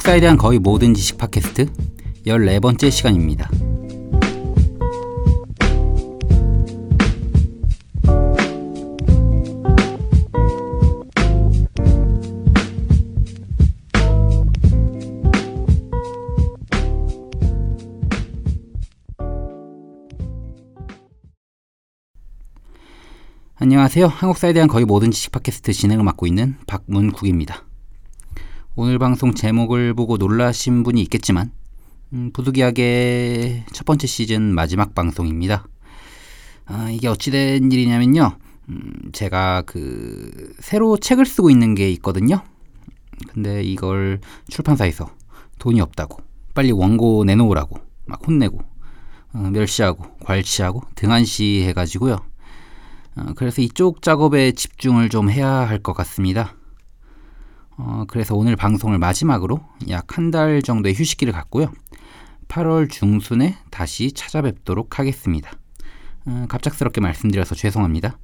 한국사에 대한 거의 모든 지식 팟캐스트 14번째 시간입니다. 안녕하세요. 한국사에 대한 거의 모든 지식 팟캐스트 진행을 맡고 있는 박문국입니다. 오늘 방송 제목을 보고 놀라신 분이 있겠지만 음, 부득이하게 첫 번째 시즌 마지막 방송입니다. 아, 이게 어찌된 일이냐면요. 음, 제가 그 새로 책을 쓰고 있는 게 있거든요. 근데 이걸 출판사에서 돈이 없다고 빨리 원고 내놓으라고 막 혼내고 어, 멸시하고 괄시하고 등한시 해가지고요. 어, 그래서 이쪽 작업에 집중을 좀 해야 할 것 같습니다. 어, 그래서 오늘 방송을 마지막으로 약 한 달 정도의 휴식기를 갖고요. 8월 중순에 다시 찾아뵙도록 하겠습니다. 어, 갑작스럽게 말씀드려서 죄송합니다.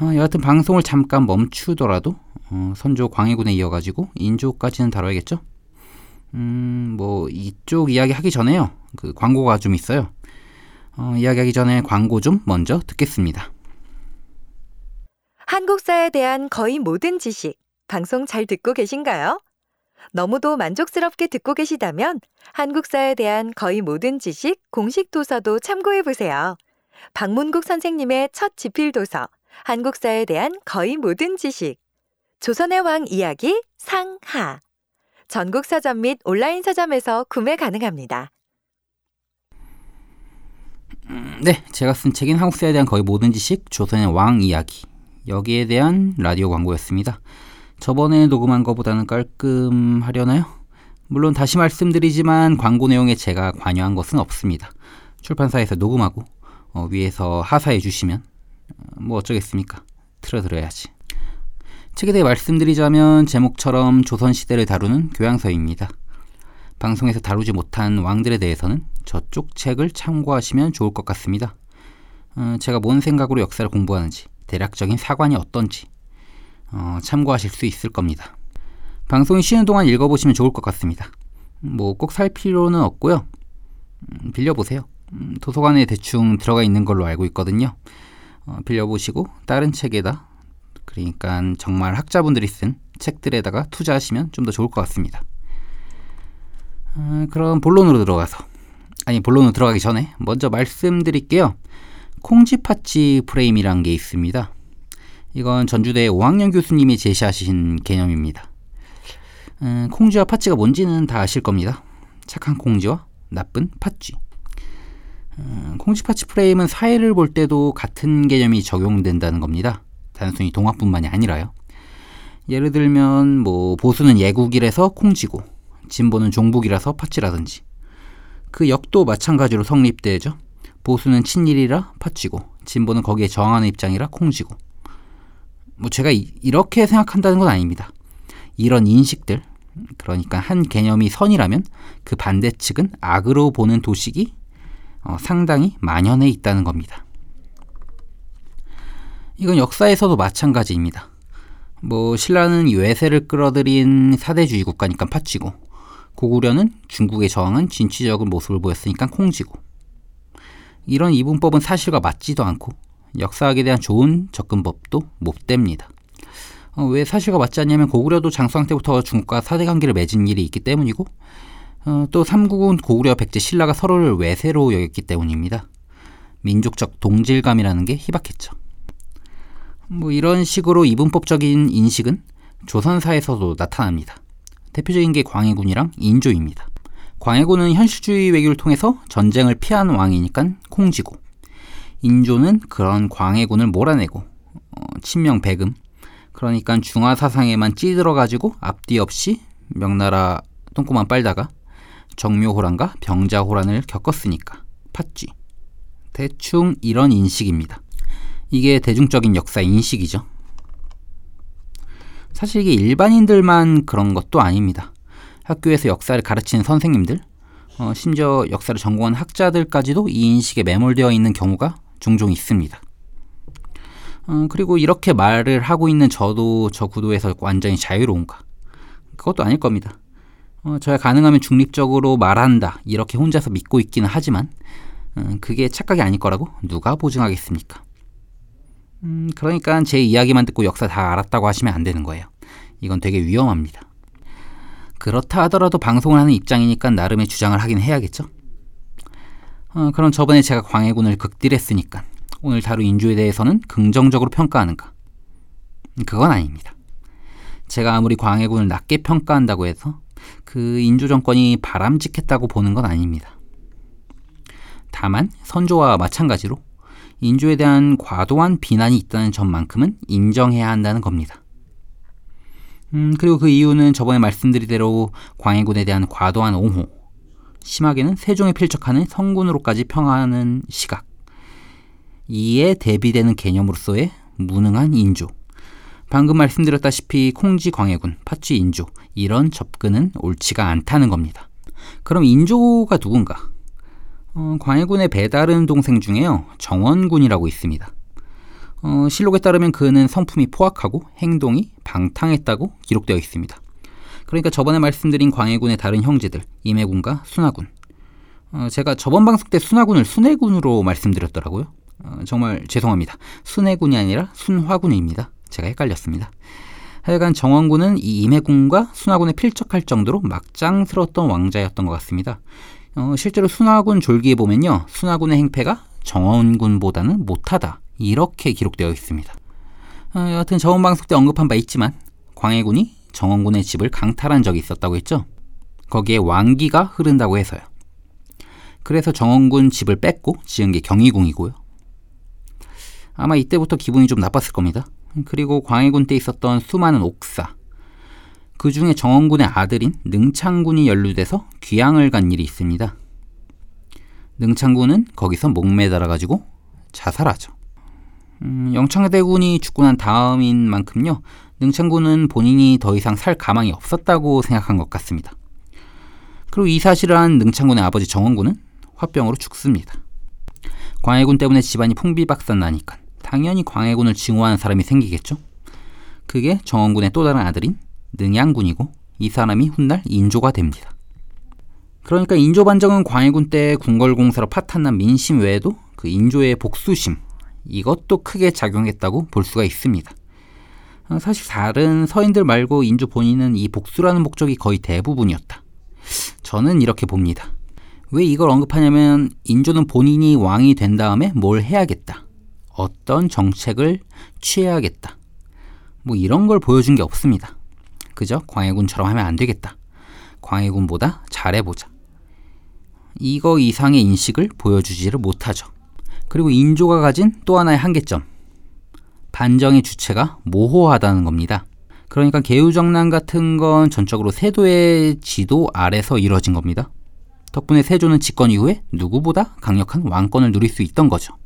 어, 여하튼 방송을 잠깐 멈추더라도 어, 선조 광해군에 이어가지고 인조까지는 다뤄야겠죠? 음, 뭐 이쪽 이야기 하기 전에요. 그 광고가 좀 있어요. 어, 이야기하기 전에 광고 좀 먼저 듣겠습니다. 한국사에 대한 거의 모든 지식 방송 잘 듣고 계신가요? 너무도 만족스럽게 듣고 계시다면 한국사에 대한 거의 모든 지식 공식 도서도 참고해 보세요. 박문국 선생님의 첫 지필 도서 한국사에 대한 거의 모든 지식 조선의 왕 이야기 상하 전국 서점 및 온라인 서점에서 구매 가능합니다. 네, 제가 쓴 책인 한국사에 대한 거의 모든 지식 조선의 왕 이야기 여기에 대한 라디오 광고였습니다. 저번에 녹음한 것보다는 깔끔하려나요? 물론 다시 말씀드리지만 광고 내용에 제가 관여한 것은 없습니다. 출판사에서 녹음하고 어, 위에서 하사해 주시면 어, 뭐 어쩌겠습니까? 틀어드려야지. 책에 대해 말씀드리자면 제목처럼 조선시대를 다루는 교양서입니다. 방송에서 다루지 못한 왕들에 대해서는 저쪽 책을 참고하시면 좋을 것 같습니다. 어, 제가 뭔 생각으로 역사를 공부하는지, 대략적인 사관이 어떤지, 어, 참고하실 수 있을 겁니다. 방송이 쉬는 동안 읽어보시면 좋을 것 같습니다. 뭐 꼭 살 필요는 없고요. 음, 빌려보세요. 음, 도서관에 대충 들어가 있는 걸로 알고 있거든요. 어, 빌려보시고 다른 책에다 그러니까 정말 학자분들이 쓴 책들에다가 투자하시면 좀 더 좋을 것 같습니다. 어, 그럼 본론으로 들어가서 아니 본론으로 들어가기 전에 먼저 말씀드릴게요. 콩쥐팥쥐 프레임이란 게 있습니다. 이건 전주대 5학년 교수님이 제시하신 개념입니다. 음, 콩쥐와 팥쥐가 뭔지는 다 아실 겁니다. 착한 콩쥐와 나쁜 팥쥐. 음, 콩쥐 팥쥐 프레임은 사회를 볼 때도 같은 개념이 적용된다는 겁니다. 단순히 동화뿐만이 아니라요. 예를 들면 뭐 보수는 예국이라서 콩쥐고 진보는 종북이라서 파치라든지 그 역도 마찬가지로 성립되죠. 보수는 친일이라 파치고 진보는 거기에 저항하는 입장이라 콩쥐고 뭐 제가 이, 렇게 생각한다는 건 아닙니다. 이런 인식들 그러니까 한 개념이 선이라면 그 반대 측은 악으로 보는 도식이 어, 상당히 만연해 있다는 겁니다. 이건 역사에서도 마찬가지입니다. 뭐 신라는 외세를 끌어들인 사대주의 국가니까 파치고 고구려는 중국에 저항한 진취적인 모습을 보였으니까 콩쥐고 이런 이분법은 사실과 맞지도 않고 역사학에 대한 좋은 접근법도 못 됩니다. 어, 왜 사실과 맞지 않냐면 고구려도 장수왕 때부터 중국과 사대 관계를 맺은 일이 있기 때문이고 어, 또 삼국은 고구려 백제 신라가 서로를 외세로 여겼기 때문입니다. 민족적 동질감이라는 게 희박했죠. 뭐 이런 식으로 이분법적인 인식은 조선사에서도 나타납니다. 대표적인 게 광해군이랑 인조입니다. 광해군은 현실주의 외교를 통해서 전쟁을 피한 왕이니까 콩지고 인조는 그런 광해군을 몰아내고 어, 친명 배금 그러니까 중화 사상에만 찌들어 가지고 앞뒤 없이 명나라 똥꼬만 빨다가 정묘호란과 병자호란을 겪었으니까 팥쥐 대충 이런 인식입니다. 이게 대중적인 역사 인식이죠. 사실 이게 일반인들만 그런 것도 아닙니다. 학교에서 역사를 가르치는 선생님들, 어, 심지어 역사를 전공한 학자들까지도 이 인식에 매몰되어 있는 경우가 종종 있습니다. 어, 그리고 이렇게 말을 하고 있는 저도 저 구도에서 완전히 자유로운가? 그것도 아닐 겁니다. 어, 저야 가능하면 중립적으로 말한다 이렇게 혼자서 믿고 있기는 하지만 음, 그게 착각이 아닐 거라고 누가 보증하겠습니까? 음, 그러니까 제 이야기만 듣고 역사 다 알았다고 하시면 안 되는 거예요. 이건 되게 위험합니다. 그렇다 하더라도 방송을 하는 입장이니까 나름의 주장을 하긴 해야겠죠. 어, 그럼 저번에 제가 광해군을 극딜했으니까 오늘 다룬 인조에 대해서는 긍정적으로 평가하는가? 그건 아닙니다. 제가 아무리 광해군을 낮게 평가한다고 해서 그 인조 정권이 바람직했다고 보는 건 아닙니다. 다만 선조와 마찬가지로 인조에 대한 과도한 비난이 있다는 점만큼은 인정해야 한다는 겁니다. 음, 그리고 그 이유는 저번에 말씀드린 대로 광해군에 대한 과도한 옹호, 심하게는 세종에 필적하는 성군으로까지 평하는 시각, 이에 대비되는 개념으로서의 무능한 인조, 방금 말씀드렸다시피 콩지 광해군, 파취 인조, 이런 접근은 옳지가 않다는 겁니다. 그럼 인조가 누군가? 어, 광해군의 배다른 동생 중에요. 정원군이라고 있습니다. 어, 실록에 따르면 그는 성품이 포악하고 행동이 방탕했다고 기록되어 있습니다. 그러니까 저번에 말씀드린 광해군의 다른 형제들 임해군과 순하군. 어, 제가 저번 방송 때 순하군을 순해군으로 말씀드렸더라고요. 어, 정말 죄송합니다. 순해군이 아니라 순화군입니다. 제가 헷갈렸습니다. 하여간 정원군은 이 임해군과 순화군에 필적할 정도로 막장스러웠던 왕자였던 것 같습니다. 어, 실제로 순화군 졸기에 보면요. 순화군의 행패가 정원군보다는 못하다. 이렇게 기록되어 있습니다. 어, 여하튼 저번 방송 때 언급한 바 있지만 광해군이 정원군의 집을 강탈한 적이 있었다고 했죠. 거기에 왕기가 흐른다고 해서요. 그래서 정원군 집을 뺏고 지은 게 경희궁이고요. 아마 이때부터 기분이 좀 나빴을 겁니다. 그리고 광해군 때 있었던 수많은 옥사. 그 중에 정원군의 아들인 능창군이 연루돼서 귀양을 간 일이 있습니다. 능창군은 거기서 목매달아가지고 자살하죠. 음, 영창대군이 죽고 난 다음인 만큼요, 능창군은 본인이 더 이상 살 가망이 없었다고 생각한 것 같습니다. 그리고 이 사실을 한 능창군의 아버지 정원군은 화병으로 죽습니다. 광해군 때문에 집안이 풍비박산 나니까 당연히 광해군을 증오하는 사람이 생기겠죠. 그게 정원군의 또 다른 아들인 능양군이고 이 사람이 훗날 인조가 됩니다. 그러니까 인조 반정은 광해군 때 궁궐공사로 파탄난 민심 외에도 그 인조의 복수심 이것도 크게 작용했다고 볼 수가 있습니다. 어, 사실 다른 서인들 말고 인조 본인은 이 복수라는 목적이 거의 대부분이었다. 저는 이렇게 봅니다. 왜 이걸 언급하냐면 인조는 본인이 왕이 된 다음에 뭘 해야겠다. 어떤 정책을 취해야겠다. 뭐 이런 걸 보여준 게 없습니다. 그저 광해군처럼 하면 안 되겠다. 광해군보다 잘해보자. 이거 이상의 인식을 보여주지를 못하죠. 그리고 인조가 가진 또 하나의 한계점. 반정의 주체가 모호하다는 겁니다. 그러니까 개우정난 같은 건 전적으로 세도의 지도 아래서 이루어진 겁니다. 덕분에 세조는 집권 이후에 누구보다 강력한 왕권을 누릴 수 있던 거죠.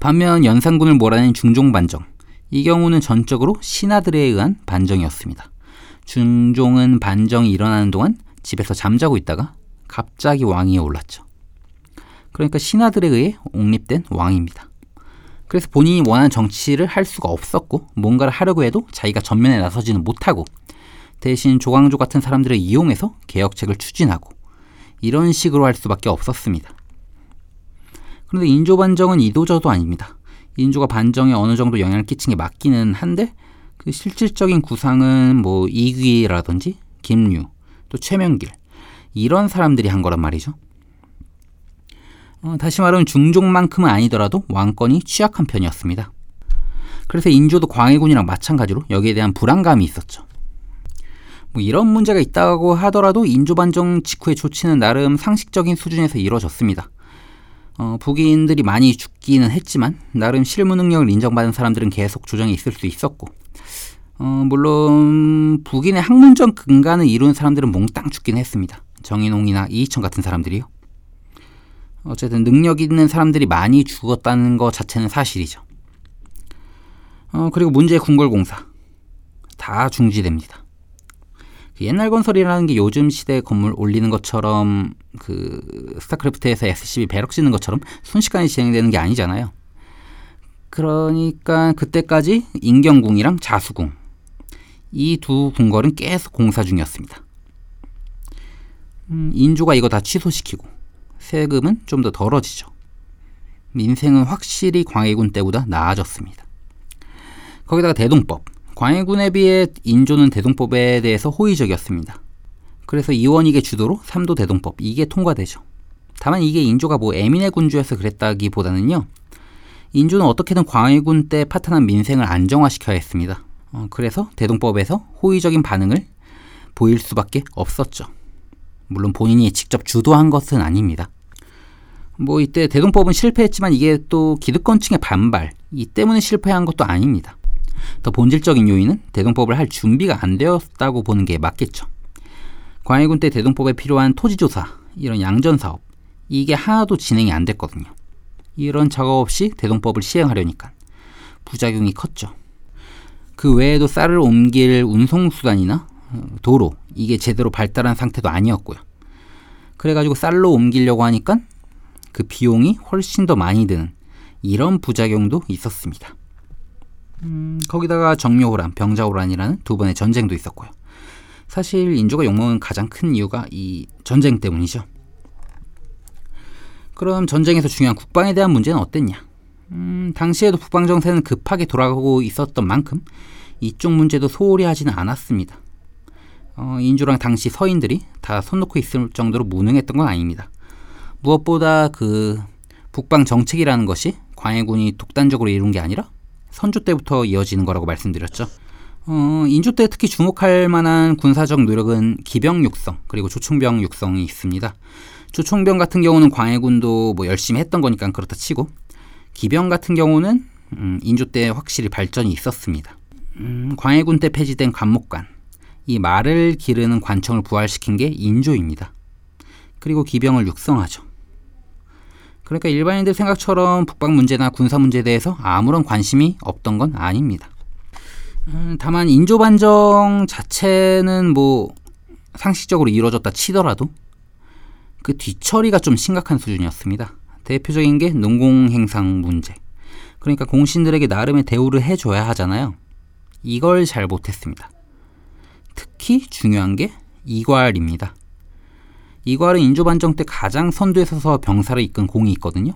반면 연산군을 몰아낸 중종반정. 이 경우는 전적으로 신하들에 의한 반정이었습니다. 중종은 반정이 일어나는 동안 집에서 잠자고 있다가 갑자기 왕위에 올랐죠. 그러니까 신하들에 의해 옹립된 왕입니다. 그래서 본인이 원하는 정치를 할 수가 없었고 뭔가를 하려고 해도 자기가 전면에 나서지는 못하고 대신 조광조 같은 사람들을 이용해서 개혁책을 추진하고 이런 식으로 할 수밖에 없었습니다. 그런데 인조 반정은 이도저도 아닙니다. 인조가 반정에 어느 정도 영향을 끼친 게 맞기는 한데 그 실질적인 구상은 뭐 이귀라든지 김류 또 최명길 이런 사람들이 한 거란 말이죠. 어, 다시 말하면 중종만큼은 아니더라도 왕권이 취약한 편이었습니다. 그래서 인조도 광해군이랑 마찬가지로 여기에 대한 불안감이 있었죠. 뭐 이런 문제가 있다고 하더라도 인조 반정 직후의 조치는 나름 상식적인 수준에서 이루어졌습니다. 어, 북인들이 많이 죽기는 했지만 나름 실무 능력을 인정받은 사람들은 계속 조정에 있을 수 있었고 어, 물론 북인의 학문적 근간을 이룬 사람들은 몽땅 죽긴 했습니다. 정인홍이나 이희천 같은 사람들이요. 어쨌든 능력 있는 사람들이 많이 죽었다는 것 자체는 사실이죠. 어, 그리고 문제의 궁궐공사 다 중지됩니다. 그 옛날 건설이라는 게 요즘 시대 건물 올리는 것처럼 그 스타크래프트에서 SCB 배럭 짓는 것처럼 순식간에 진행되는 게 아니잖아요. 그러니까 그때까지 인경궁이랑 자수궁 이 두 궁궐은 계속 공사 중이었습니다. 음, 인조가 이거 다 취소시키고 세금은 좀 더 덜어지죠. 민생은 확실히 광해군 때보다 나아졌습니다. 거기다가 대동법. 광해군에 비해 인조는 대동법에 대해서 호의적이었습니다. 그래서 이원익의 주도로 삼도 대동법 이게 통과되죠. 다만 이게 인조가 뭐 에민의 군주여서 그랬다기보다는요. 인조는 어떻게든 광해군 때 파탄한 민생을 안정화시켜야 했습니다. 어, 그래서 대동법에서 호의적인 반응을 보일 수밖에 없었죠. 물론 본인이 직접 주도한 것은 아닙니다. 뭐 이때 대동법은 실패했지만 이게 또 기득권층의 반발 이 때문에 실패한 것도 아닙니다. 더 본질적인 요인은 대동법을 할 준비가 안 되었다고 보는 게 맞겠죠. 광해군 때 대동법에 필요한 토지조사 이런 양전 사업 이게 하나도 진행이 안 됐거든요. 이런 작업 없이 대동법을 시행하려니까 부작용이 컸죠. 그 외에도 쌀을 옮길 운송수단이나 어, 도로 이게 제대로 발달한 상태도 아니었고요. 그래가지고 쌀로 옮기려고 하니까 그 비용이 훨씬 더 많이 드는 이런 부작용도 있었습니다. 음, 거기다가 정묘호란, 병자호란이라는 두 번의 전쟁도 있었고요. 사실 인조가 욕먹은 가장 큰 이유가 이 전쟁 때문이죠. 그럼 전쟁에서 중요한 국방에 대한 문제는 어땠냐? 음, 당시에도 북방 정세는 급하게 돌아가고 있었던 만큼 이쪽 문제도 소홀히 하지는 않았습니다. 어, 인조랑 당시 서인들이 다 손 놓고 있을 정도로 무능했던 건 아닙니다. 무엇보다 그 북방 정책이라는 것이 광해군이 독단적으로 이룬 게 아니라 선조 때부터 이어지는 거라고 말씀드렸죠. 어, 인조 때 특히 주목할 만한 군사적 노력은 기병 육성 그리고 조총병 육성이 있습니다. 조총병 같은 경우는 광해군도 뭐 열심히 했던 거니까 그렇다 치고 기병 같은 경우는 음, 인조 때 확실히 발전이 있었습니다. 음, 광해군 때 폐지된 관목관 이 말을 기르는 관청을 부활시킨 게 인조입니다. 그리고 기병을 육성하죠. 그러니까 일반인들 생각처럼 북방 문제나 군사 문제에 대해서 아무런 관심이 없던 건 아닙니다. 음, 다만 인조 반정 자체는 뭐 상식적으로 이루어졌다 치더라도 그 뒤처리가 좀 심각한 수준이었습니다. 대표적인 게 농공 행상 문제. 그러니까 공신들에게 나름의 대우를 해줘야 하잖아요. 이걸 잘 못했습니다. 특히 중요한 게 이괄입니다. 이괄은 인조반정 때 가장 선두에 서서 병사를 이끈 공이 있거든요.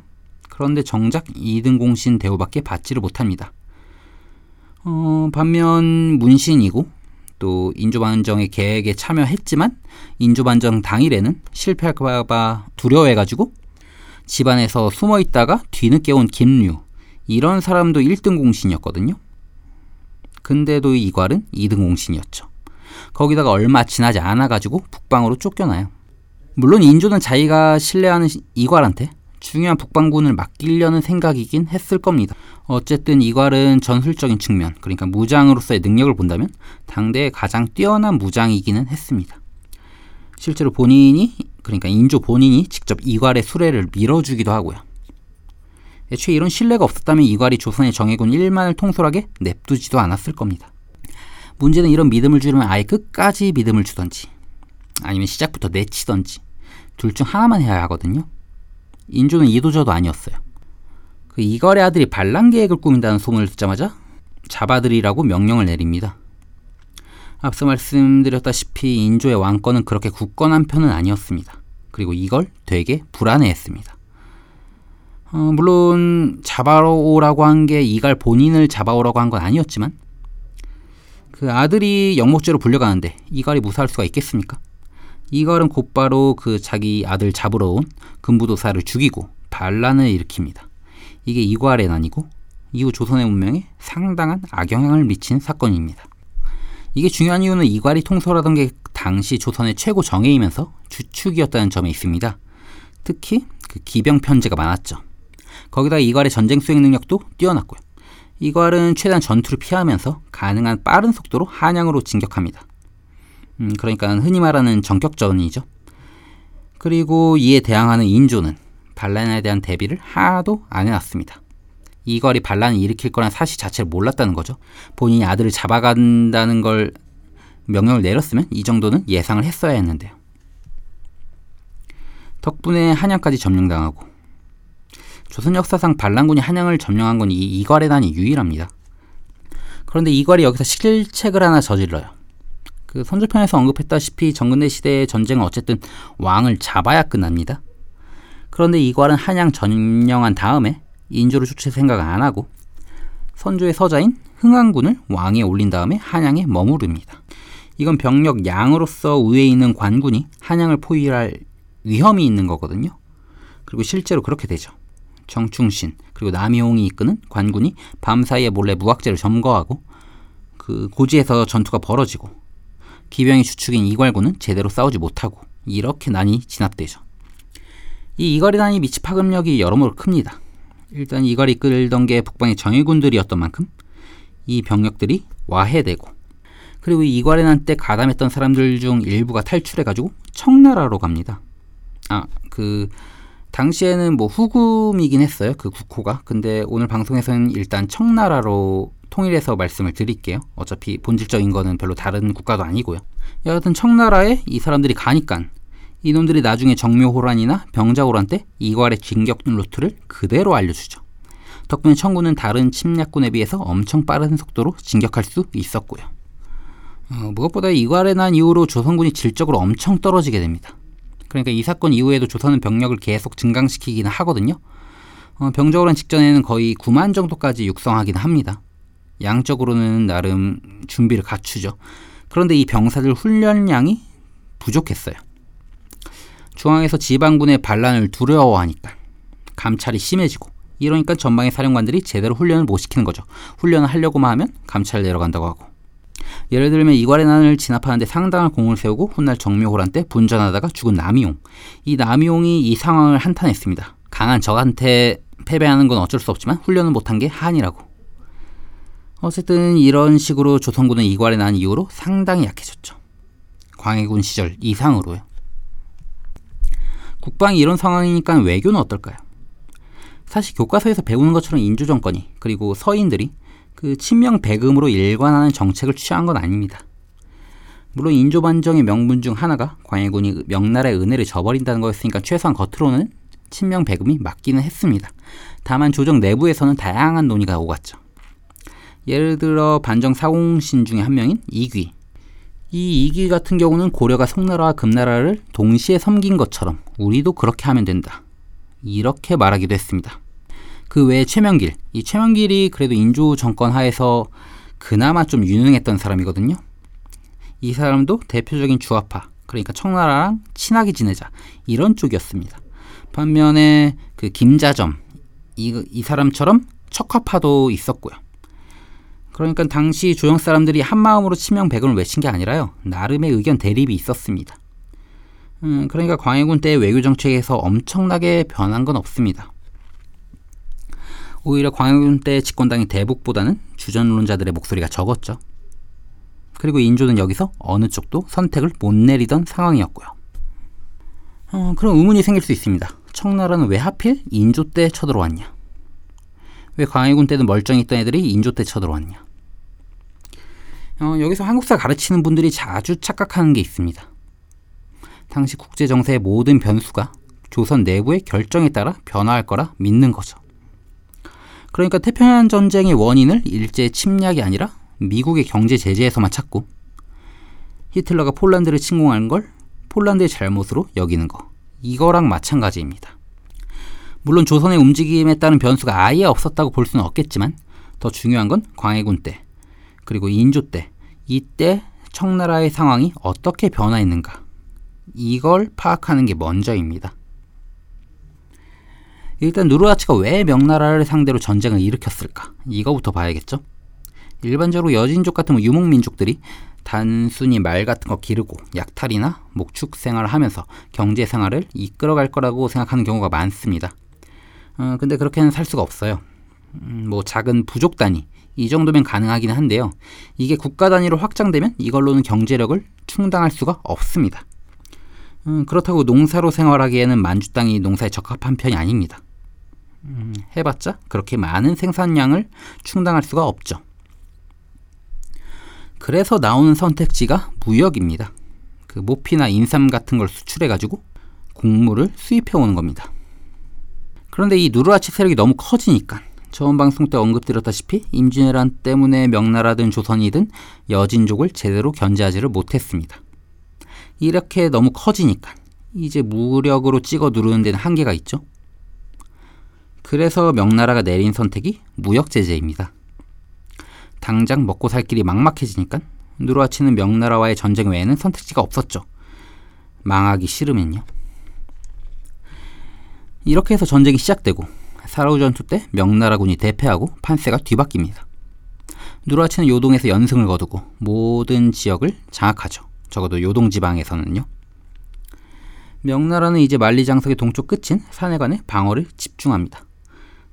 그런데 정작 2등 공신 대우밖에 받지를 못합니다. 어, 반면 문신이고 또 인조반정의 계획에 참여했지만 인조반정 당일에는 실패할까봐 두려워해가지고 집안에서 숨어 있다가 뒤늦게 온 김류 이런 사람도 1등 공신이었거든요. 근데도 이괄은 2등 공신이었죠. 거기다가 얼마 지나지 않아가지고 북방으로 쫓겨나요. 물론 인조는 자기가 신뢰하는 이괄한테 중요한 북방군을 맡기려는 생각이긴 했을 겁니다. 어쨌든 이괄은 전술적인 측면, 그러니까 무장으로서의 능력을 본다면 당대의 가장 뛰어난 무장이기는 했습니다. 실제로 본인이, 그러니까 인조 본인이 직접 이괄의 수레를 밀어주기도 하고요. 애초에 이런 신뢰가 없었다면 이괄이 조선의 정예군 1만을 통솔하게 냅두지도 않았을 겁니다. 문제는 이런 믿음을 주려면 아예 끝까지 믿음을 주던지 아니면 시작부터 내치던지 둘 중 하나만 해야 하거든요. 인조는 이도저도 아니었어요. 그 이걸의 아들이 반란 계획을 꾸민다는 소문을 듣자마자 잡아들이라고 명령을 내립니다. 앞서 말씀드렸다시피 인조의 왕권은 그렇게 굳건한 편은 아니었습니다. 그리고 이걸 되게 불안해했습니다. 어, 물론 잡아오라고 한 게 이갈 본인을 잡아오라고 한 건 아니었지만 그 아들이 영목죄로 불려가는데 이갈이 무사할 수가 있겠습니까? 이갈은 곧바로 그 자기 아들 잡으러 온 금부도사를 죽이고 반란을 일으킵니다. 이게 이괄의 난이고 이후 조선의 문명에 상당한 악영향을 미친 사건입니다. 이게 중요한 이유는 이괄이 통솔하던 게 당시 조선의 최고 정예이면서 주축이었다는 점에 있습니다. 특히 그 기병 편제가 많았죠. 거기다 이괄의 전쟁 수행 능력도 뛰어났고요. 이괄은 최대한 전투를 피하면서 가능한 빠른 속도로 한양으로 진격합니다. 음, 그러니까 흔히 말하는 전격전이죠. 그리고 이에 대항하는 인조는 반란에 대한 대비를 하나도 안 해놨습니다. 이걸이 반란을 일으킬 거란 사실 자체를 몰랐다는 거죠. 본인이 아들을 잡아간다는 걸 명령을 내렸으면 이 정도는 예상을 했어야 했는데요. 덕분에 한양까지 점령당하고 조선 역사상 반란군이 한양을 점령한 건 이 이괄의 난이 유일합니다. 그런데 이괄이 여기서 실책을 하나 저질러요. 그 선조편에서 언급했다시피 정근대 시대의 전쟁은 어쨌든 왕을 잡아야 끝납니다. 그런데 이괄은 한양 전령한 다음에 인조를 추출 생각 안 하고 선조의 서자인 흥안군을 왕에 올린 다음에 한양에 머무릅니다. 이건 병력 양으로서 위에 있는 관군이 한양을 포위할 위험이 있는 거거든요. 그리고 실제로 그렇게 되죠. 정충신 그리고 남이홍이 이끄는 관군이 밤사이에 몰래 무학재를 점거하고 그 고지에서 전투가 벌어지고 기병의 주축인 이괄군은 제대로 싸우지 못하고 이렇게 난이 진압되죠. 이 이괄의 난이 미치 파급력이 여러모로 큽니다. 일단 이괄이 이끌던 게 북방의 정예군들이었던 만큼 이 병력들이 와해되고 그리고 이괄의 난 때 가담했던 사람들 중 일부가 탈출해가지고 청나라로 갑니다. 아, 그 당시에는 뭐 후금이긴 했어요. 그 국호가. 근데 오늘 방송에서는 일단 청나라로 통일해서 말씀을 드릴게요. 어차피 본질적인 거는 별로 다른 국가도 아니고요. 여하튼 청나라에 이 사람들이 가니까 이놈들이 나중에 정묘호란이나 병자호란 때 이괄의 진격 루트를 그대로 알려주죠. 덕분에 청군은 다른 침략군에 비해서 엄청 빠른 속도로 진격할 수 있었고요. 어, 무엇보다 이괄에 난 이후로 조선군이 질적으로 엄청 떨어지게 됩니다. 그러니까 이 사건 이후에도 조선은 병력을 계속 증강시키기는 하거든요. 어, 병자호란 직전에는 거의 9만 정도까지 육성하긴 합니다. 양적으로는 나름 준비를 갖추죠. 그런데 이 병사들 훈련량이 부족했어요. 중앙에서 지방군의 반란을 두려워하니까 감찰이 심해지고 이러니까 전방의 사령관들이 제대로 훈련을 못 시키는 거죠. 훈련을 하려고만 하면 감찰 내려간다고 하고. 예를 들면 이괄의 난을 진압하는데 상당한 공을 세우고 훗날 정묘호란 때 분전하다가 죽은 남이용. 이 남이용이 이 상황을 한탄했습니다. 강한 적한테 패배하는 건 어쩔 수 없지만 훈련을 못한 게 한이라고. 어쨌든 이런 식으로 조선군은 이괄에 난 이후로 상당히 약해졌죠. 광해군 시절 이상으로요. 국방이 이런 상황이니까 외교는 어떨까요? 사실 교과서에서 배우는 것처럼 인조 정권이 그리고 서인들이 그 친명 배금으로 일관하는 정책을 취한 건 아닙니다. 물론 인조 반정의 명분 중 하나가 광해군이 명나라의 은혜를 저버린다는 거였으니까 최소한 겉으로는 친명 배금이 맞기는 했습니다. 다만 조정 내부에서는 다양한 논의가 오갔죠. 예를 들어 반정 사공신 중에 한 명인 이귀. 이 이귀 같은 경우는 고려가 송나라와 금나라를 동시에 섬긴 것처럼 우리도 그렇게 하면 된다. 이렇게 말하기도 했습니다. 그 외에 최명길. 이 최명길이 그래도 인조 정권 하에서 그나마 좀 유능했던 사람이거든요. 이 사람도 대표적인 주화파, 그러니까 청나라랑 친하게 지내자 이런 쪽이었습니다. 반면에 그 김자점 이, 이 사람처럼 척화파도 있었고요. 그러니까 당시 조정 사람들이 한 마음으로 치명백을 외친 게 아니라요. 나름의 의견 대립이 있었습니다. 음, 그러니까 광해군 때 외교 정책에서 엄청나게 변한 건 없습니다. 오히려 광해군 때 집권당이 대북보다는 주전론자들의 목소리가 적었죠. 그리고 인조는 여기서 어느 쪽도 선택을 못 내리던 상황이었고요. 어, 그럼 의문이 생길 수 있습니다. 청나라는 왜 하필 인조 때 쳐들어왔냐? 왜 광해군 때는 멀쩡히 있던 애들이 인조 때 쳐들어왔냐? 어, 여기서 한국사 가르치는 분들이 자주 착각하는 게 있습니다. 당시 국제 정세의 모든 변수가 조선 내부의 결정에 따라 변화할 거라 믿는 거죠. 그러니까 태평양 전쟁의 원인을 일제 침략이 아니라 미국의 경제 제재에서만 찾고 히틀러가 폴란드를 침공한 걸 폴란드의 잘못으로 여기는 거 이거랑 마찬가지입니다. 물론 조선의 움직임에 따른 변수가 아예 없었다고 볼 수는 없겠지만 더 중요한 건 광해군 때 그리고 인조 때 이때 청나라의 상황이 어떻게 변화했는가 이걸 파악하는 게 먼저입니다. 일단 누르하치가 왜 명나라를 상대로 전쟁을 일으켰을까 이거부터 봐야겠죠. 일반적으로 여진족 같은 뭐 유목민족들이 단순히 말 같은 거 기르고 약탈이나 목축 생활을 하면서 경제 생활을 이끌어갈 거라고 생각하는 경우가 많습니다. 어, 근데 그렇게는 살 수가 없어요. 음, 뭐 작은 부족 단위 이 정도면 가능하긴 한데요. 이게 국가 단위로 확장되면 이걸로는 경제력을 충당할 수가 없습니다. 음, 그렇다고 농사로 생활하기에는 만주 땅이 농사에 적합한 편이 아닙니다. 음, 해봤자 그렇게 많은 생산량을 충당할 수가 없죠. 그래서 나오는 선택지가 무역입니다. 그 모피나 인삼 같은 걸 수출해가지고 곡물을 수입해 오는 겁니다. 그런데 이 누르하치 세력이 너무 커지니까 저번 방송 때 언급드렸다시피 임진왜란 때문에 명나라든 조선이든 여진족을 제대로 견제하지를 못했습니다. 이렇게 너무 커지니까 이제 무력으로 찍어 누르는 데는 한계가 있죠. 그래서 명나라가 내린 선택이 무역 제재입니다. 당장 먹고 살 길이 막막해지니까 누르하치는 명나라와의 전쟁 외에는 선택지가 없었죠. 망하기 싫으면요. 이렇게 해서 전쟁이 시작되고 사라우 전투 때 명나라군이 대패하고 판세가 뒤바뀝니다. 누르하치는 요동에서 연승을 거두고 모든 지역을 장악하죠. 적어도 요동 지방에서는요. 명나라는 이제 만리장성의 동쪽 끝인 산해관에 방어를 집중합니다.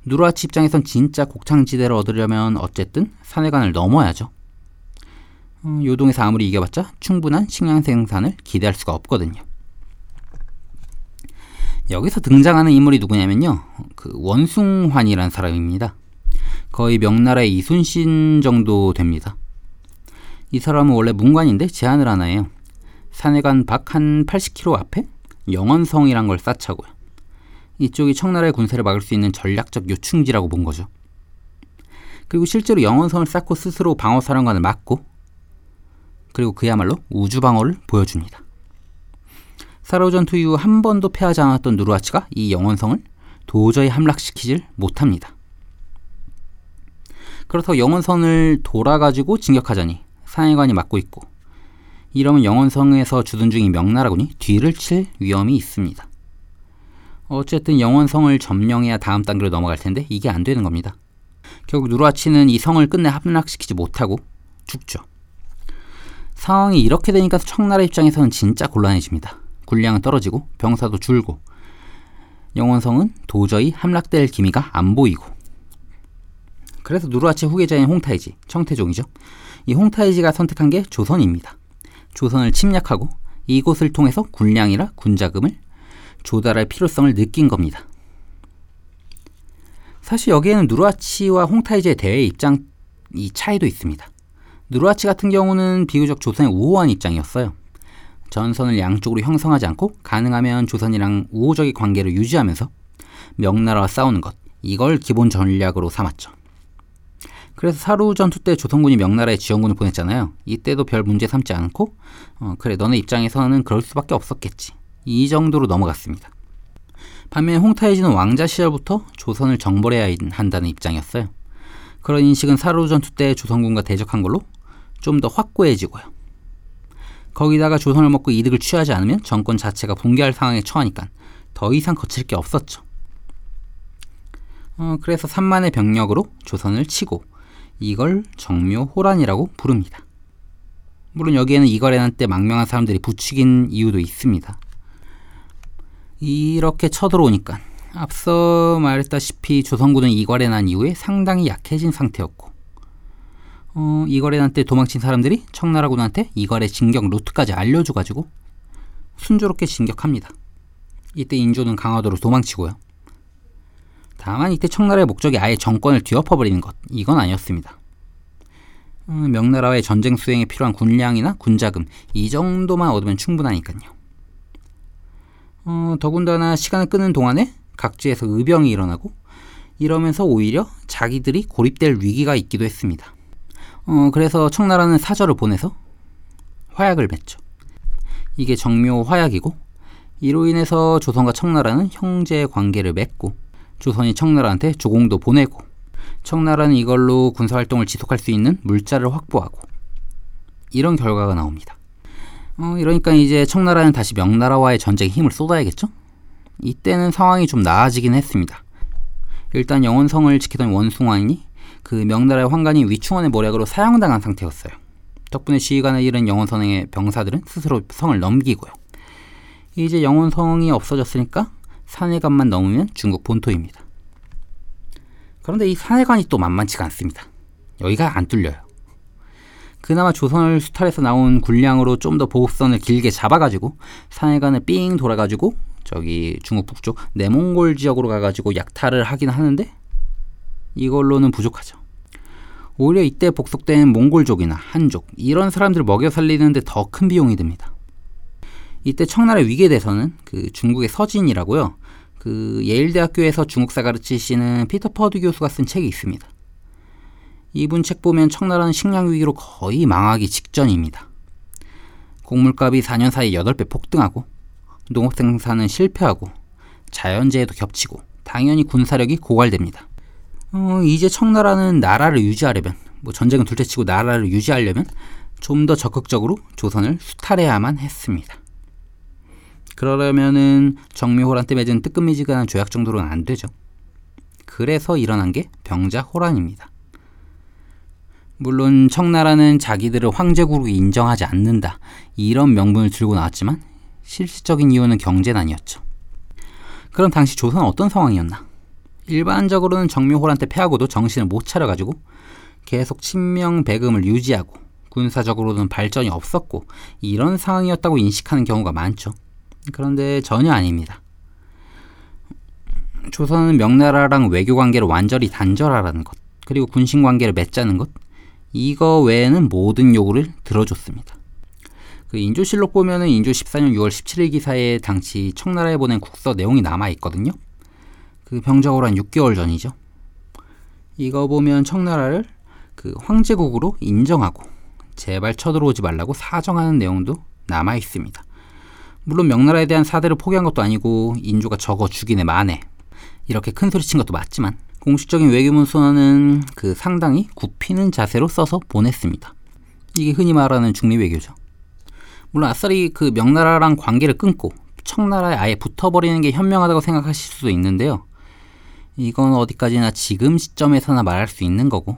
누르하치 입장에선 진짜 곡창지대를 얻으려면 어쨌든 산해관을 넘어야죠. 어, 요동에서 아무리 이겨봤자 충분한 식량 생산을 기대할 수가 없거든요. 여기서 등장하는 인물이 누구냐면요. 그 원숭환이라는 사람입니다. 거의 명나라의 이순신 정도 됩니다. 이 사람은 원래 문관인데 제안을 하나 해요. 산해관 밖 한 80km 앞에 영원성이란 걸 쌓자고요. 이쪽이 청나라의 군세를 막을 수 있는 전략적 요충지라고 본 거죠. 그리고 실제로 영원성을 쌓고 스스로 방어사령관을 맡고 그리고 그야말로 우주방어를 보여줍니다. 사로 전투 이후 한 번도 패하지 않았던 누르하치가 이 영원성을 도저히 함락시키질 못합니다. 그렇다고 영원성을 돌아가지고 진격하자니 상해관이 맡고 있고 이러면 영원성에서 주둔 중인 명나라군이 뒤를 칠 위험이 있습니다. 어쨌든 영원성을 점령해야 다음 단계로 넘어갈 텐데 이게 안 되는 겁니다. 결국 누르하치는 이 성을 끝내 함락시키지 못하고 죽죠. 상황이 이렇게 되니까 청나라 입장에서는 진짜 곤란해집니다. 군량은 떨어지고 병사도 줄고 영원성은 도저히 함락될 기미가 안 보이고 그래서 누르하치 후계자인 홍타이지, 청태종이죠. 이 홍타이지가 선택한 게 조선입니다. 조선을 침략하고 이곳을 통해서 군량이라 군자금을 조달할 필요성을 느낀 겁니다. 사실 여기에는 누르하치와 홍타이지의 대외 입장 이 차이도 있습니다. 누르하치 같은 경우는 비교적 조선의 우호한 입장이었어요. 전선을 양쪽으로 형성하지 않고 가능하면 조선이랑 우호적인 관계를 유지하면서 명나라와 싸우는 것 이걸 기본 전략으로 삼았죠. 그래서 사루 전투 때 조선군이 명나라에 지원군을 보냈잖아요. 이때도 별 문제 삼지 않고 어, 그래 너네 입장에서는 그럴 수밖에 없었겠지. 이 정도로 넘어갔습니다. 반면 홍타이지는 왕자 시절부터 조선을 정벌해야 한다는 입장이었어요. 그런 인식은 사루 전투 때 조선군과 대적한 걸로 좀 더 확고해지고요. 거기다가 조선을 먹고 이득을 취하지 않으면 정권 자체가 붕괴할 상황에 처하니까 더 이상 거칠 게 없었죠. 어, 그래서 3만의 병력으로 조선을 치고 이걸 정묘호란이라고 부릅니다. 물론 여기에는 이거래난 때 망명한 사람들이 부추긴 이유도 있습니다. 이렇게 쳐들어오니까 앞서 말했다시피 조선군은 이거래난 이후에 상당히 약해진 상태였고 어, 이거래난 때 도망친 사람들이 청나라군한테 이거래 진격 루트까지 알려줘가지고 순조롭게 진격합니다. 이때 인조는 강화도로 도망치고요. 다만 이때 청나라의 목적이 아예 정권을 뒤엎어버리는 것 이건 아니었습니다. 어, 명나라의 전쟁 수행에 필요한 군량이나 군자금 이 정도만 얻으면 충분하니까요. 어, 더군다나 시간을 끄는 동안에 각지에서 의병이 일어나고 이러면서 오히려 자기들이 고립될 위기가 있기도 했습니다. 어, 그래서 청나라는 사절을 보내서 화약을 맺죠. 이게 정묘 화약이고 이로 인해서 조선과 청나라는 형제 관계를 맺고 조선이 청나라한테 조공도 보내고 청나라는 이걸로 군사 활동을 지속할 수 있는 물자를 확보하고 이런 결과가 나옵니다. 어, 이러니까 이제 청나라는 다시 명나라와의 전쟁에 힘을 쏟아야겠죠? 이때는 상황이 좀 나아지긴 했습니다. 일단 영원성을 지키던 원숭환이 그 명나라의 황관이 위충원의 모략으로 사형당한 상태였어요. 덕분에 지휘관을 잃은 영원성의 병사들은 스스로 성을 넘기고요. 이제 영원성이 없어졌으니까 산해관만 넘으면 중국 본토입니다. 그런데 이 산해관이 또 만만치가 않습니다. 여기가 안 뚫려요. 그나마 조선을 수탈해서 나온 군량으로 좀 더 보급선을 길게 잡아가지고 산해관을 삥 돌아가지고 저기 중국 북쪽 내몽골 지역으로 가가지고 약탈을 하긴 하는데 이걸로는 부족하죠. 오히려 이때 복속된 몽골족이나 한족 이런 사람들을 먹여 살리는데 더 큰 비용이 듭니다. 이때 청나라 위기에 대해서는 그 중국의 서진이라고요. 그 예일대학교에서 중국사 가르치시는 피터 퍼듀 교수가 쓴 책이 있습니다. 이분 책 보면 청나라는 식량 위기로 거의 망하기 직전입니다. 곡물값이 4년 사이 8배 폭등하고 농업 생산은 실패하고 자연재해도 겹치고 당연히 군사력이 고갈됩니다. 어, 이제 청나라는 나라를 유지하려면 뭐 전쟁은 둘째치고 나라를 유지하려면 좀 더 적극적으로 조선을 수탈해야만 했습니다. 그러려면은 정묘호란 때 맺은 뜨끔미지근한 조약 정도로는 안 되죠. 그래서 일어난 게 병자호란입니다. 물론 청나라는 자기들을 황제국으로 인정하지 않는다 이런 명분을 들고 나왔지만 실질적인 이유는 경제난이었죠. 그럼 당시 조선은 어떤 상황이었나? 일반적으로는 때 패하고도 정신을 못 차려가지고 계속 친명 배금을 유지하고 군사적으로는 발전이 없었고 이런 상황이었다고 인식하는 경우가 많죠. 그런데 전혀 아닙니다. 조선은 명나라랑 외교 관계를 완전히 단절하라는 것, 그리고 군신 관계를 맺자는 것, 이거 외에는 모든 요구를 들어줬습니다. 그 인조실록 보면은 인조 14년 6월 17일 기사에 당시 청나라에 보낸 국서 내용이 남아 있거든요. 그 병적으로 한 6개월 전이죠. 이거 보면 청나라를 그 황제국으로 인정하고 제발 쳐들어오지 말라고 사정하는 내용도 남아 있습니다. 물론 명나라에 대한 사대를 포기한 것도 아니고 인조가 적어 죽이네 만에 이렇게 큰 소리 친 것도 맞지만 공식적인 외교문서는 그 상당히 굽히는 자세로 써서 보냈습니다. 이게 흔히 말하는 중립 외교죠. 물론 아싸리 그 명나라랑 관계를 끊고 청나라에 아예 붙어버리는 게 현명하다고 생각하실 수도 있는데요. 이건 어디까지나 지금 시점에서나 말할 수 있는 거고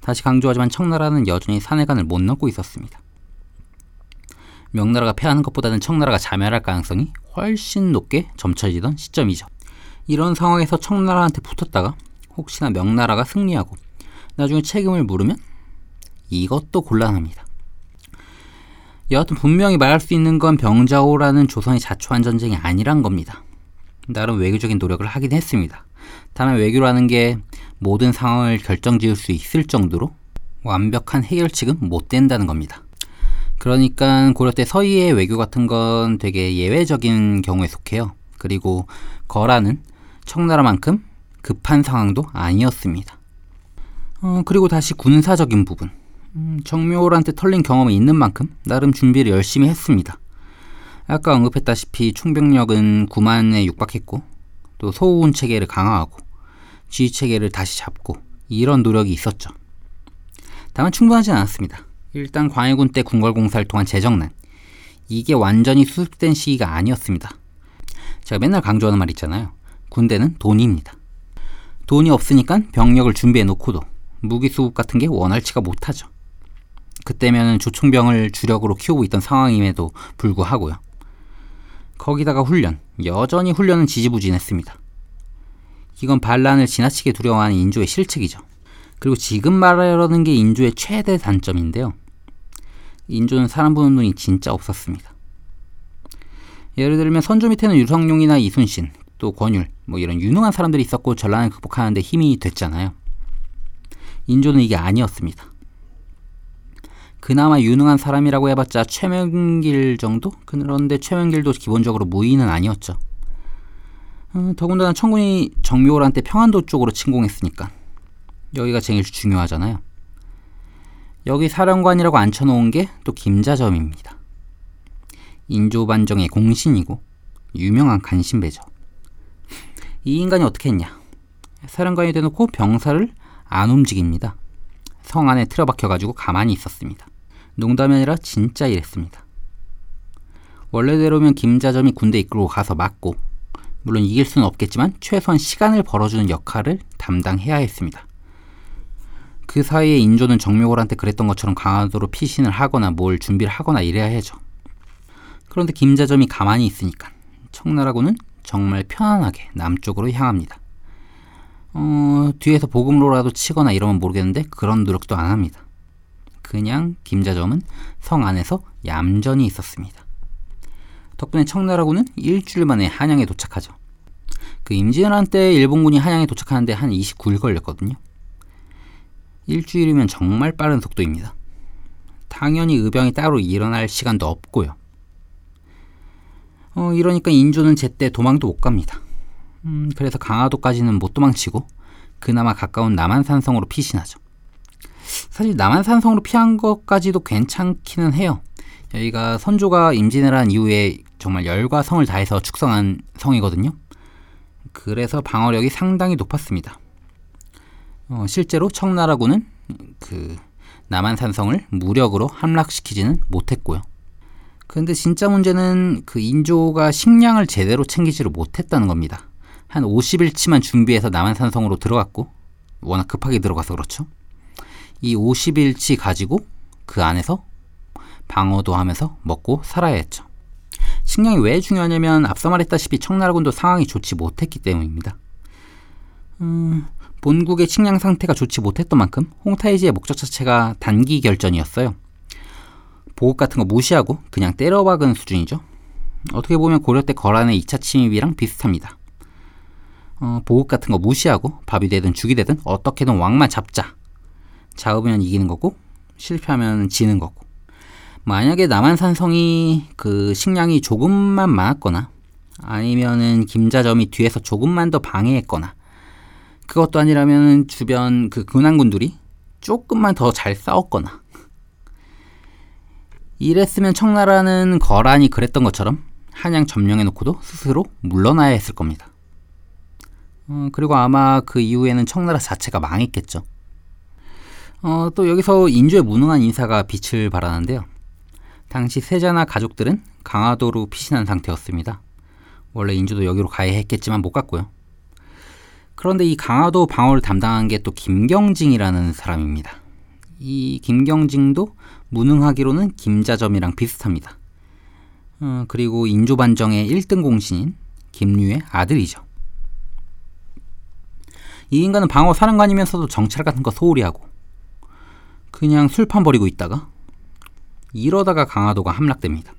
다시 강조하지만 청나라는 여전히 사내간을 못 넘고 있었습니다. 명나라가 패하는 것보다는 청나라가 자멸할 가능성이 훨씬 높게 점쳐지던 시점이죠. 이런 상황에서 청나라한테 붙었다가 혹시나 명나라가 승리하고 나중에 책임을 물으면 이것도 곤란합니다. 여하튼 분명히 말할 수 있는 건 병자호라는 조선이 자초한 전쟁이 아니란 겁니다. 나름 외교적인 노력을 하긴 했습니다. 다만 외교라는 게 모든 상황을 결정지을 수 있을 정도로 완벽한 해결책은 못 된다는 겁니다. 그러니까 고려 때 서희의 외교 같은 건 되게 예외적인 경우에 속해요. 그리고 거라는 청나라만큼 급한 상황도 아니었습니다. 어, 그리고 다시 군사적인 부분. 음, 정묘호한테 털린 경험이 있는 만큼 나름 준비를 열심히 했습니다. 아까 언급했다시피 총병력은 9만에 육박했고 또 소우군 체계를 강화하고 지휘 체계를 다시 잡고 이런 노력이 있었죠. 다만 충분하지 않았습니다. 일단 광해군 때 궁궐공사를 통한 재정난 이게 완전히 수습된 시기가 아니었습니다. 제가 맨날 강조하는 말 있잖아요. 군대는 돈입니다. 돈이 없으니까 병력을 준비해 놓고도 무기 수급 같은 게 원활치가 못하죠. 그때면 조총병을 주력으로 키우고 있던 상황임에도 불구하고요. 거기다가 훈련, 여전히 훈련은 지지부진했습니다. 이건 반란을 지나치게 두려워하는 인조의 실책이죠. 그리고 지금 말하려는 게 인조의 최대 단점인데요. 인조는 사람 보는 눈이 진짜 없었습니다. 예를 들면 선조 밑에는 유성룡이나 이순신, 또 권율, 뭐 이런 유능한 사람들이 있었고 전란을 극복하는데 힘이 됐잖아요. 인조는 이게 아니었습니다. 그나마 유능한 사람이라고 해봤자 최명길 정도? 그런데 최명길도 기본적으로 무인은 아니었죠. 어, 더군다나 청군이 정묘호란 때 평안도 쪽으로 침공했으니까 여기가 제일 중요하잖아요. 여기 사령관이라고 앉혀놓은 게 또 김자점입니다. 인조반정의 공신이고 유명한 간신배죠. 이 인간이 어떻게 했냐? 사령관이 대놓고 병사를 안 움직입니다. 성 안에 틀어박혀가지고 가만히 있었습니다. 농담이 아니라 진짜 이랬습니다. 원래대로면 김자점이 군대 이끌고 가서 맞고 물론 이길 수는 없겠지만 최소한 시간을 벌어주는 역할을 담당해야 했습니다. 그 사이에 인조는 정묘골한테 그랬던 것처럼 강화도로 피신을 하거나 뭘 준비를 하거나 이래야 해죠. 그런데 김자점이 가만히 있으니까 청나라군은 정말 편안하게 남쪽으로 향합니다. 어, 뒤에서 보급로라도 치거나 이러면 모르겠는데 그런 노력도 안 합니다. 그냥 김자점은 성 안에서 얌전히 있었습니다. 덕분에 청나라군은 일주일 만에 한양에 도착하죠. 그 임진왜란 때 일본군이 한양에 도착하는데 한 29일 걸렸거든요. 일주일이면 정말 빠른 속도입니다. 당연히 의병이 따로 일어날 시간도 없고요. 어, 이러니까 인조는 제때 도망도 못 갑니다. 음, 그래서 강화도까지는 못 도망치고 그나마 가까운 남한산성으로 피신하죠. 사실 남한산성으로 피한 것까지도 괜찮기는 해요. 여기가 선조가 임진을 한 이후에 정말 열과 성을 다해서 축성한 성이거든요. 그래서 방어력이 상당히 높았습니다. 어, 실제로 청나라군은 그 남한산성을 무력으로 함락시키지는 못했고요. 근데 진짜 문제는 그 인조가 식량을 제대로 챙기지를 못했다는 겁니다. 한 50일치만 준비해서 남한산성으로 들어갔고 워낙 급하게 들어가서 그렇죠. 이 50일치 가지고 그 안에서 방어도 하면서 먹고 살아야 했죠. 식량이 왜 중요하냐면 앞서 말했다시피 청나라군도 상황이 좋지 못했기 때문입니다. 음, 본국의 식량 상태가 좋지 못했던 만큼 홍타이지의 목적 자체가 단기 결전이었어요. 보급 같은 거 무시하고 그냥 때려박은 수준이죠. 어떻게 보면 고려 때 거란의 2차 침입이랑 비슷합니다. 어, 보급 같은 거 무시하고 밥이 되든 죽이 되든 어떻게든 왕만 잡자. 잡으면 이기는 거고 실패하면 지는 거고. 만약에 남한산성이 그 식량이 조금만 많았거나 아니면은 김자점이 뒤에서 조금만 더 방해했거나 그것도 아니라면 주변 그 근황군들이 조금만 더 잘 싸웠거나 이랬으면 청나라는 거란이 그랬던 것처럼 한양 점령해놓고도 스스로 물러나야 했을 겁니다. 어, 그리고 아마 그 이후에는 청나라 자체가 망했겠죠. 어, 또 여기서 인조의 무능한 인사가 빛을 발하는데요. 당시 세자나 가족들은 강화도로 피신한 상태였습니다. 원래 인조도 여기로 가야 했겠지만 못 갔고요. 그런데 이 강화도 방어를 담당한 게 또 김경징이라는 사람입니다. 이 김경징도 무능하기로는 김자점이랑 비슷합니다. 어, 그리고 인조 반정의 1등 공신인 김류의 아들이죠. 이 인간은 방어 사령관이면서도 정찰 같은 거 소홀히 하고 그냥 술판 버리고 있다가 이러다가 강화도가 함락됩니다.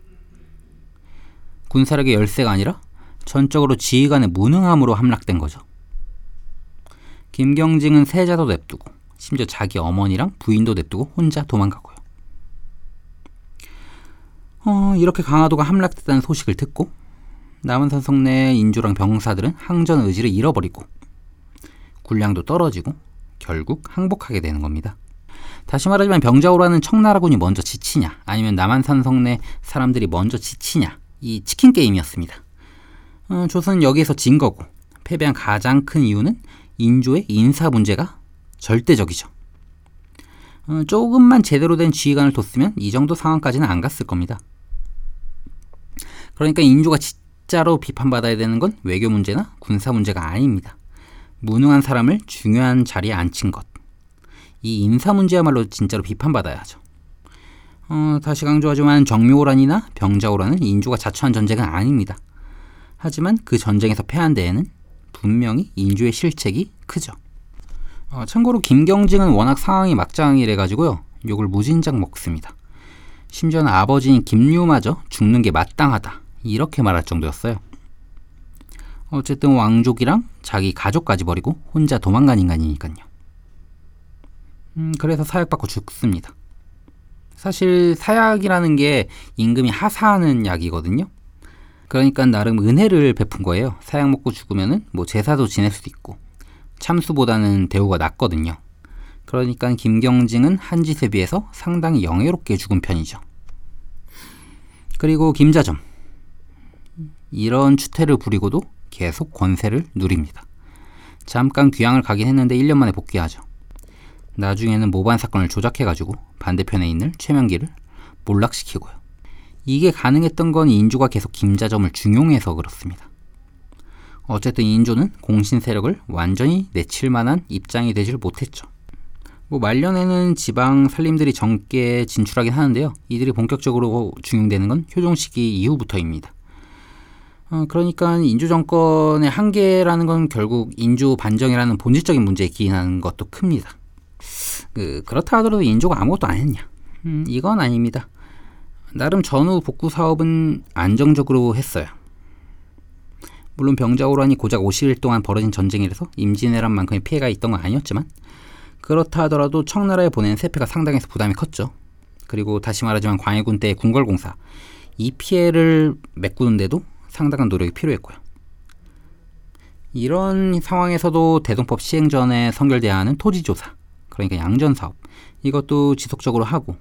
군사력의 열세가 아니라 전적으로 지휘관의 무능함으로 함락된 거죠. 김경징은 세자도 냅두고 심지어 자기 어머니랑 부인도 냅두고 혼자 도망가고요. 어, 이렇게 강화도가 함락됐다는 소식을 듣고 남은 산성 내 인조랑 병사들은 항전 의지를 잃어버리고 군량도 떨어지고 결국 항복하게 되는 겁니다. 다시 말하자면 병자호라는 청나라군이 먼저 지치냐 아니면 남한산 성 내 사람들이 먼저 지치냐 이 치킨 게임이었습니다. 어, 조선은 여기에서 진 거고 패배한 가장 큰 이유는 인조의 인사 문제가 절대적이죠. 어, 조금만 제대로 된 지휘관을 뒀으면 이 정도 상황까지는 안 갔을 겁니다. 그러니까 인조가 진짜로 비판받아야 되는 건 외교 문제나 군사 문제가 아닙니다. 무능한 사람을 중요한 자리에 앉힌 것. 이 인사 문제야말로 진짜로 비판받아야 하죠. 어, 다시 강조하지만 정묘호란이나 병자호란은 인조가 자초한 전쟁은 아닙니다. 하지만 그 전쟁에서 패한 데에는 분명히 인조의 실책이 크죠. 어, 참고로 김경징은 워낙 상황이 막장이래 가지고요. 욕을 무진장 먹습니다. 심지어는 아버지인 김류마저 죽는 게 마땅하다. 이렇게 말할 정도였어요. 어쨌든 왕족이랑 자기 가족까지 버리고 혼자 도망간 인간이니까요. 음, 그래서 사약받고 죽습니다. 사실 사약이라는 게 임금이 하사하는 약이거든요. 그러니까 나름 은혜를 베푼 거예요. 사약 먹고 죽으면은 뭐 제사도 지낼 수도 있고 참수보다는 대우가 낫거든요. 그러니까 김경징은 한 짓에 비해서 상당히 영예롭게 죽은 편이죠. 그리고 김자점 이런 추태를 부리고도 계속 권세를 누립니다. 잠깐 귀향을 가긴 했는데 1년 만에 복귀하죠. 나중에는 모반 사건을 조작해가지고 반대편에 있는 최명기를 몰락시키고요. 이게 가능했던 건 인조가 계속 김자점을 중용해서 그렇습니다. 어쨌든 인조는 공신 세력을 완전히 내칠 만한 입장이 되질 못했죠. 뭐 말년에는 지방 살림들이 정계 진출하긴 하는데요. 이들이 본격적으로 중용되는 건 효종 시기 이후부터입니다. 어, 그러니까 인조 정권의 한계라는 건 결국 인조 반정이라는 본질적인 문제에 기인하는 것도 큽니다. 그, 그렇다 하더라도 인조가 아무것도 안 했냐? 음, 이건 아닙니다. 나름 전후 복구 사업은 안정적으로 했어요. 물론 병자호란이 고작 50일 동안 벌어진 전쟁이라서 임진왜란 만큼의 피해가 있던 건 아니었지만 그렇다 하더라도 청나라에 보낸 세패가 상당해서 부담이 컸죠. 그리고 다시 말하지만 광해군 때의 궁궐공사 이 피해를 메꾸는데도 상당한 노력이 필요했고요. 이런 상황에서도 대동법 시행 전에 선결돼야 하는 토지조사, 그러니까 양전 사업, 이것도 지속적으로 하고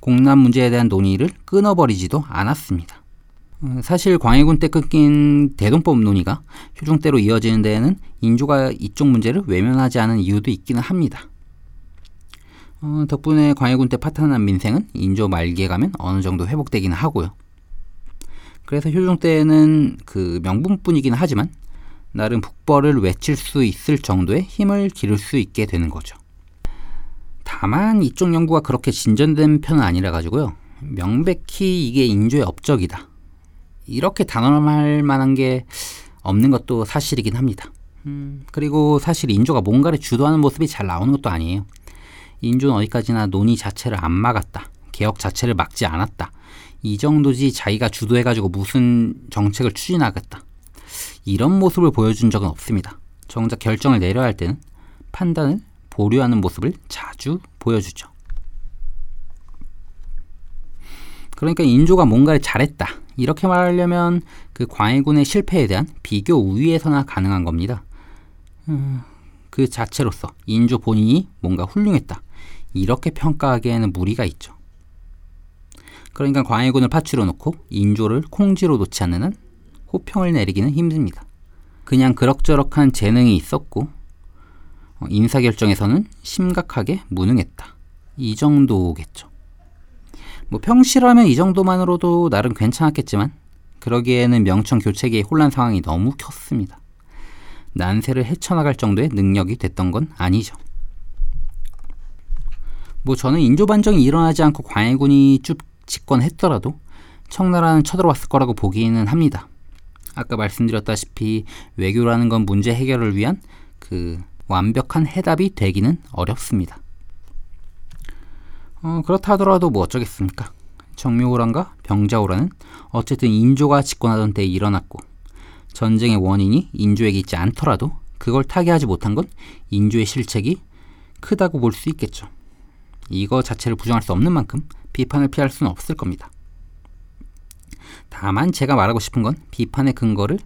공남 문제에 대한 논의를 끊어버리지도 않았습니다. 어, 사실 광해군 때 끊긴 대동법 논의가 효중 때로 이어지는 데에는 인조가 이쪽 문제를 외면하지 않은 이유도 있기는 합니다. 어, 덕분에 광해군 때 파탄난 민생은 인조 말기에 가면 어느 정도 회복되기는 하고요. 그래서 효중 때는 그 명분뿐이긴 하지만 나름 북벌을 외칠 수 있을 정도의 힘을 기를 수 있게 되는 거죠. 다만 이쪽 연구가 그렇게 진전된 편은 아니라 가지고요. 명백히 이게 인조의 업적이다. 이렇게 단언할 만한 게 없는 것도 사실이긴 합니다. 음, 그리고 사실 인조가 뭔가를 주도하는 모습이 잘 나오는 것도 아니에요. 인조는 어디까지나 논의 자체를 안 막았다. 개혁 자체를 막지 않았다. 이 정도지 자기가 주도해가지고 무슨 정책을 추진하겠다. 이런 모습을 보여준 적은 없습니다. 정작 결정을 내려야 할 때는 판단을 보류하는 모습을 자주 보여주죠. 그러니까 인조가 뭔가를 잘했다. 이렇게 말하려면 그 광해군의 실패에 대한 비교 우위에서나 가능한 겁니다. 음, 그 자체로서 인조 본인이 뭔가 훌륭했다. 이렇게 평가하기에는 무리가 있죠. 그러니까 광해군을 파츠로 놓고 인조를 콩지로 놓지 않는 한 호평을 내리기는 힘듭니다. 그냥 그럭저럭한 재능이 있었고 어, 인사결정에서는 심각하게 무능했다. 이 정도겠죠. 뭐 평시라면 이 정도만으로도 나름 괜찮았겠지만 그러기에는 명청 교체기의 혼란 상황이 너무 컸습니다. 난세를 헤쳐나갈 정도의 능력이 됐던 건 아니죠. 뭐 저는 인조 반정이 일어나지 않고 광해군이 쭉 집권했더라도 청나라는 쳐들어왔을 거라고 보기는 합니다. 아까 말씀드렸다시피 외교라는 건 문제 해결을 위한 그 완벽한 해답이 되기는 어렵습니다. 어, 그렇다 하더라도 뭐 어쩌겠습니까? 정묘호란과 병자호란은 어쨌든 인조가 집권하던 때에 일어났고 전쟁의 원인이 인조에게 있지 않더라도 그걸 타개하지 못한 건 인조의 실책이 크다고 볼 수 있겠죠. 이거 자체를 부정할 수 없는 만큼 비판을 피할 수는 없을 겁니다. 다만 제가 말하고 싶은 건 비판의 근거를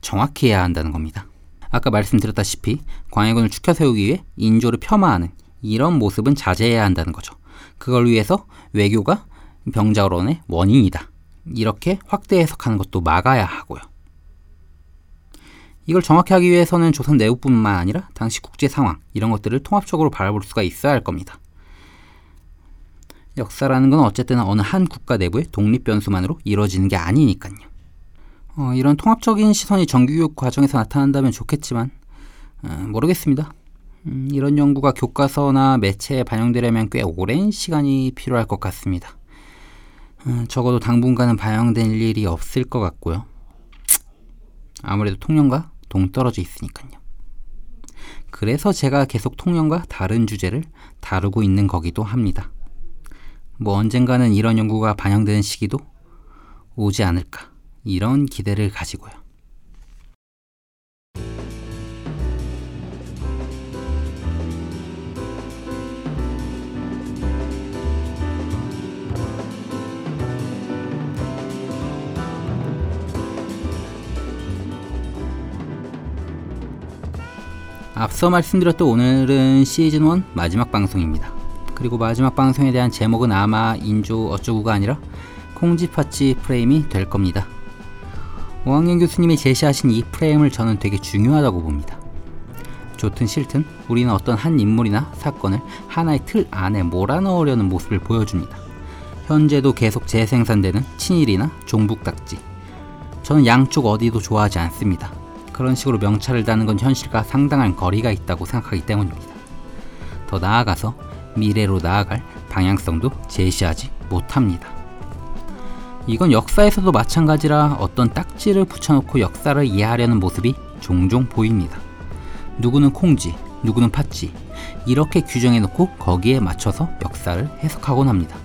정확히 해야 한다는 겁니다. 아까 말씀드렸다시피 광해군을 추켜 세우기 위해 인조를 폄하하는 이런 모습은 자제해야 한다는 거죠. 그걸 위해서 외교가 병자론의 원인이다. 이렇게 확대 해석하는 것도 막아야 하고요. 이걸 정확히 하기 위해서는 조선 내부뿐만 아니라 당시 국제 상황 이런 것들을 통합적으로 바라볼 수가 있어야 할 겁니다. 역사라는 건 어쨌든 어느 한 국가 내부의 독립 변수만으로 이루어지는 게 아니니까요. 어, 이런 통합적인 시선이 정규교육 과정에서 나타난다면 좋겠지만 어, 모르겠습니다. 음, 이런 연구가 교과서나 매체에 반영되려면 꽤 오랜 시간이 필요할 것 같습니다. 어, 적어도 당분간은 반영될 일이 없을 것 같고요. 아무래도 통념과 동떨어져 있으니까요. 그래서 제가 계속 통념과 다른 주제를 다루고 있는 거기도 합니다. 뭐 언젠가는 이런 연구가 반영되는 시기도 오지 않을까 이런 기대를 가지고요. 앞서 말씀드렸던 오늘은 시즌 1 마지막 방송입니다. 그리고 마지막 방송에 대한 제목은 아마 인조 어쩌구가 아니라 콩지파치 프레임이 될 겁니다. 오학년 교수님이 제시하신 이 프레임을 저는 되게 중요하다고 봅니다. 좋든 싫든 우리는 어떤 한 인물이나 사건을 하나의 틀 안에 몰아넣으려는 모습을 보여줍니다. 현재도 계속 재생산되는 친일이나 종북딱지. 저는 양쪽 어디도 좋아하지 않습니다. 그런 식으로 명찰을 다는 건 현실과 상당한 거리가 있다고 생각하기 때문입니다. 더 나아가서 미래로 나아갈 방향성도 제시하지 못합니다. 이건 역사에서도 마찬가지라 어떤 딱지를 붙여놓고 역사를 이해하려는 모습이 종종 보입니다. 누구는 콩지, 누구는 팥지, 이렇게 규정해놓고 거기에 맞춰서 역사를 해석하곤 합니다.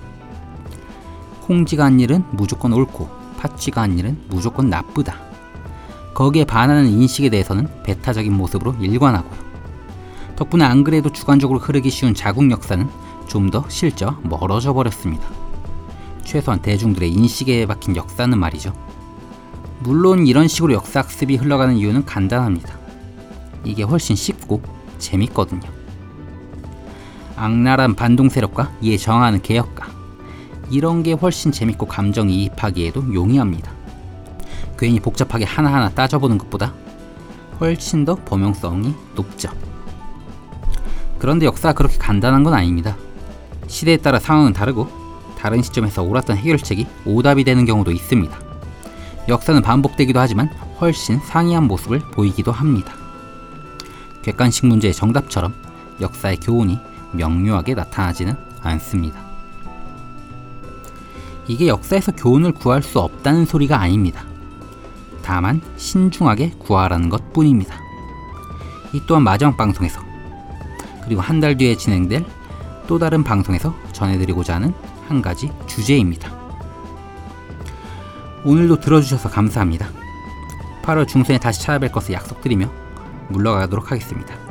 콩지가 한 일은 무조건 옳고 팥쥐가 한 일은 무조건 나쁘다. 거기에 반하는 인식에 대해서는 배타적인 모습으로 일관하고요. 덕분에 안 그래도 주관적으로 흐르기 쉬운 자국 역사는 좀 더 실제와 멀어져 버렸습니다. 최소한 대중들의 인식에 박힌 역사는 말이죠. 물론 이런 식으로 역사학습이 흘러가는 이유는 간단합니다. 이게 훨씬 쉽고 재밌거든요. 악랄한 반동 세력과 이에 저항하는 개혁가 이런 게 훨씬 재밌고 감정이입하기에도 용이합니다. 괜히 복잡하게 하나하나 따져보는 것보다 훨씬 더 범용성이 높죠. 그런데 역사가 그렇게 간단한 건 아닙니다. 시대에 따라 상황은 다르고 다른 시점에서 옳았던 해결책이 오답이 되는 경우도 있습니다. 역사는 반복되기도 하지만 훨씬 상이한 모습을 보이기도 합니다. 객관식 문제의 정답처럼 역사의 교훈이 명료하게 나타나지는 않습니다. 이게 역사에서 교훈을 구할 수 없다는 소리가 아닙니다. 다만 신중하게 구하라는 것 뿐입니다. 이 또한 마지막 방송에서 그리고 한 달 뒤에 진행될 또 다른 방송에서 전해드리고자 하는 한 가지 주제입니다. 오늘도 들어주셔서 감사합니다. 8월 중순에 다시 찾아뵐 것을 약속드리며 물러가도록 하겠습니다.